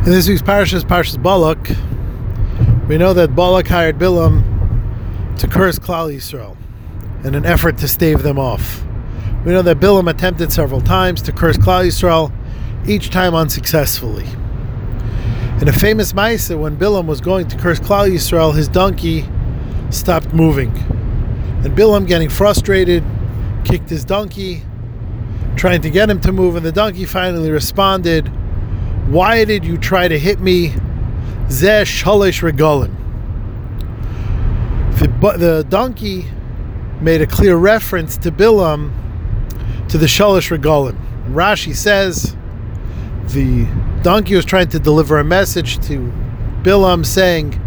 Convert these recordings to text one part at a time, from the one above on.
In this week's parasha is Parshas Balak. We know that Balak hired Bilam to curse Klal Yisrael in an effort to stave them off. We know that Bilam attempted several times to curse Klal Yisrael, each time unsuccessfully. In a famous Maisa, when Bilam was going to curse Klal Yisrael, his donkey stopped moving. And Bilam, getting frustrated, kicked his donkey, trying to get him to move, and the donkey finally responded, why did you try to hit me? Zeh shalish regalim. The, donkey made a clear reference to Bilam to the shalish regalim. Rashi says the donkey was trying to deliver a message to Bilam saying,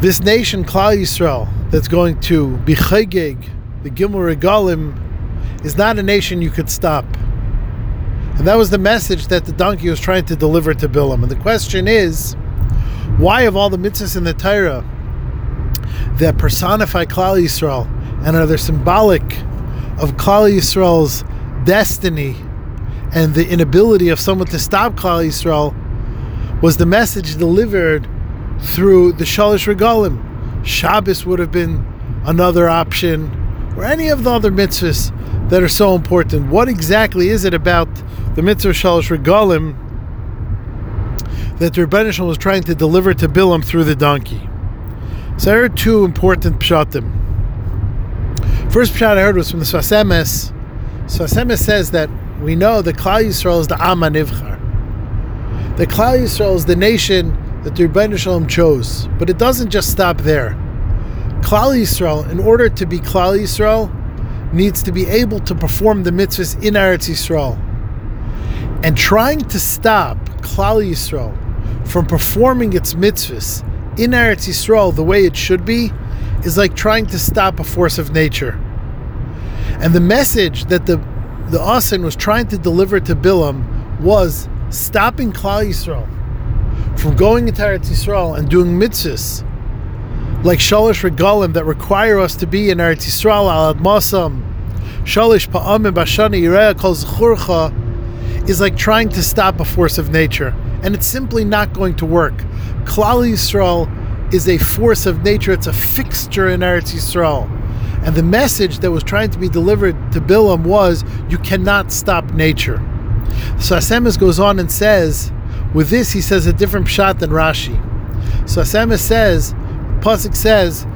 This nation, Klal Yisrael, that's going to be chegeg, the Gimel Regalim, is not a nation you could stop. And that was the message that the donkey was trying to deliver to Bilam. And the question is, why of all the mitzvahs in the Torah that personify Klal Yisrael and are the symbolic of Klal Yisrael's destiny and the inability of someone to stop Klal Yisrael, was the message delivered through the Shalish Regalim. Shabbos would have been another option, or any of the other mitzvahs that are so important. What exactly is it about the mitzvah shalosh regalim that the Rebbeinu was trying to deliver to Bilam through the donkey? So I heard two important pshatim. First pshat I heard was from the Sfas Emes. Sfas Emes says that we know that Klal Yisrael is the Amma Nivchar. The Klal Yisrael is the nation that the Rebbeinu chose. But it doesn't just stop there. Klal Yisrael, in order to be Klal Yisrael, needs to be able to perform the mitzvahs in Eretz Yisrael. And trying to stop Klal Yisrael from performing its mitzvahs in Eretz Yisrael the way it should be is like trying to stop a force of nature. And the message that the the Asin was trying to deliver to Bilam was stopping Klal Yisrael from going into Eretz Yisrael and doing mitzvahs like Shalish Regalim that require us to be in Eretz Yisrael al Masam, Shalish Pa'amim Bashani Yireya Kol Zechurcha, is like trying to stop a force of nature. And it's simply not going to work. Klal Yisrael is a force of nature, it's a fixture in Eretz Yisrael. And the message that was trying to be delivered to Bilam was you cannot stop nature. Sfas Emes goes on and says, with this, he says a different pshat than Rashi. Sfas Emes says, Pasuk says.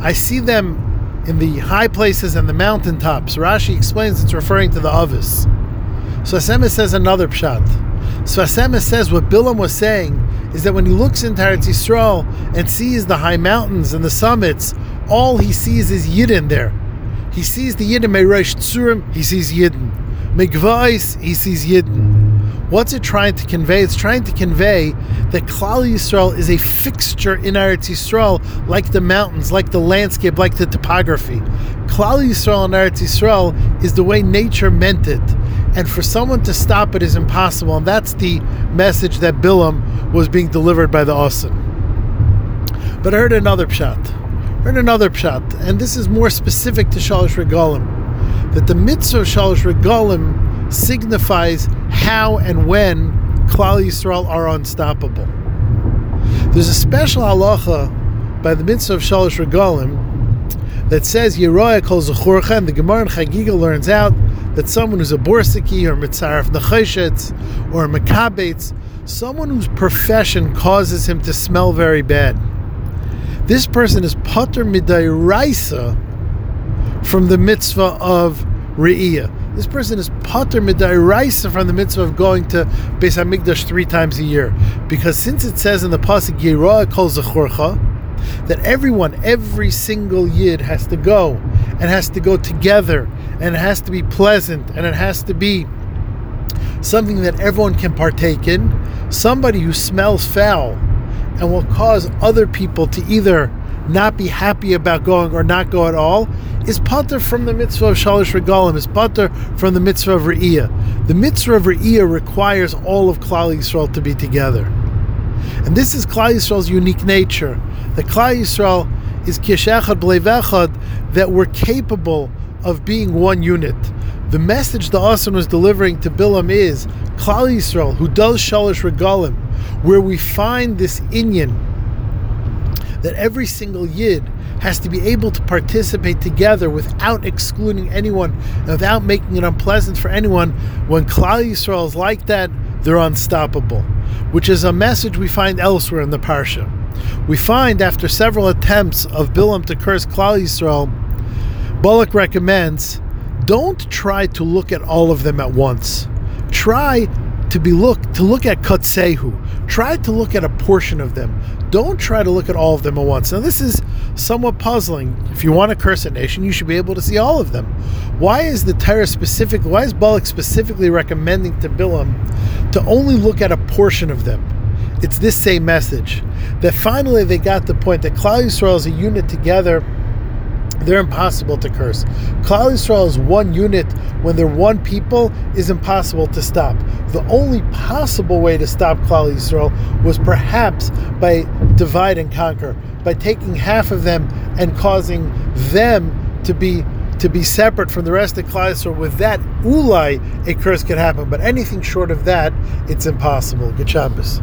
I see them in the high places and the mountaintops. Rashi explains it's referring to the Avis. Sfas Emes says another pshat. Sfas Emes says what Bilam was saying is that when he looks into Eretz Yisrael and sees the high mountains and the summits, all he sees is Yidden there. He sees the Yidden Meiresh Tsurim, he sees Yidden. Megvais, he sees Yidden. What's it trying to convey? It's trying to convey that Klal Yisrael is a fixture in Eretz Yisrael, like the mountains, like the landscape, like the topography. Klal Yisrael and Eretz Yisrael is the way nature meant it, and for someone to stop it is impossible. And that's the message that Bilam was being delivered by the Asin. But I heard another pshat. I heard another pshat, and this is more specific to Shalosh Regalim, that the mitzvah of Shalosh Regalim signifies how and when Klal Yisrael are unstoppable. There's a special halacha by the mitzvah of Shalosh Regalim that says Yeroya kol zechurcha, and the Gemara in Chagiga learns out that someone who's a borsiki or mitzaref necheshetz or a makabetz, someone whose profession causes him to smell very bad. This person is pater raisa from the mitzvah of re'iyah this person is pater midairaisa from the mitzvah of going to Beis Hamikdash three times a year, because since it says in the pasuk Yeroa kol zechorcha that everyone, every single yid has to go and has to go together, and it has to be pleasant, and it has to be something that everyone can partake in. Somebody who smells foul and will cause other people to either not be happy about going or not go at all is pater from the mitzvah of shalish regalim, is pater from the mitzvah of re'iyah. The mitzvah of re'iyah requires all of Klal Yisrael to be together. And this is Klal Yisrael's unique nature. The Klal Yisrael is kishechad b'levechad, that we're capable of being one unit. The message the Asan was delivering to Bilam is Klal Yisrael, who does Shalish Regalim, where we find this Inyan that every single Yid has to be able to participate together without excluding anyone, without making it unpleasant for anyone. When Klal Yisrael is like that, they're unstoppable, which is a message we find elsewhere in the Parsha. We find after several attempts of Bilam to curse Klal Yisrael, Balak recommends don't try to look at all of them at once. Try to be look to look at Kotsehu. Try to look at a portion of them. Don't try to look at all of them at once. Now this is somewhat puzzling. If you want to curse a nation, you should be able to see all of them. Why is the Torah specific? Why is Balak specifically recommending to Bilam to only look at a portion of them? It's this same message that finally they got the point that Klal Yisrael is a unit together they're impossible to curse. Klal Yisrael is one unit. When they're one people, is impossible to stop. The only possible way to stop Klal Yisrael was perhaps by divide and conquer, by taking half of them and causing them to be to be separate from the rest of Klal Yisrael. With that, ulai, a curse could happen. But anything short of that, it's impossible. Good Shabbos.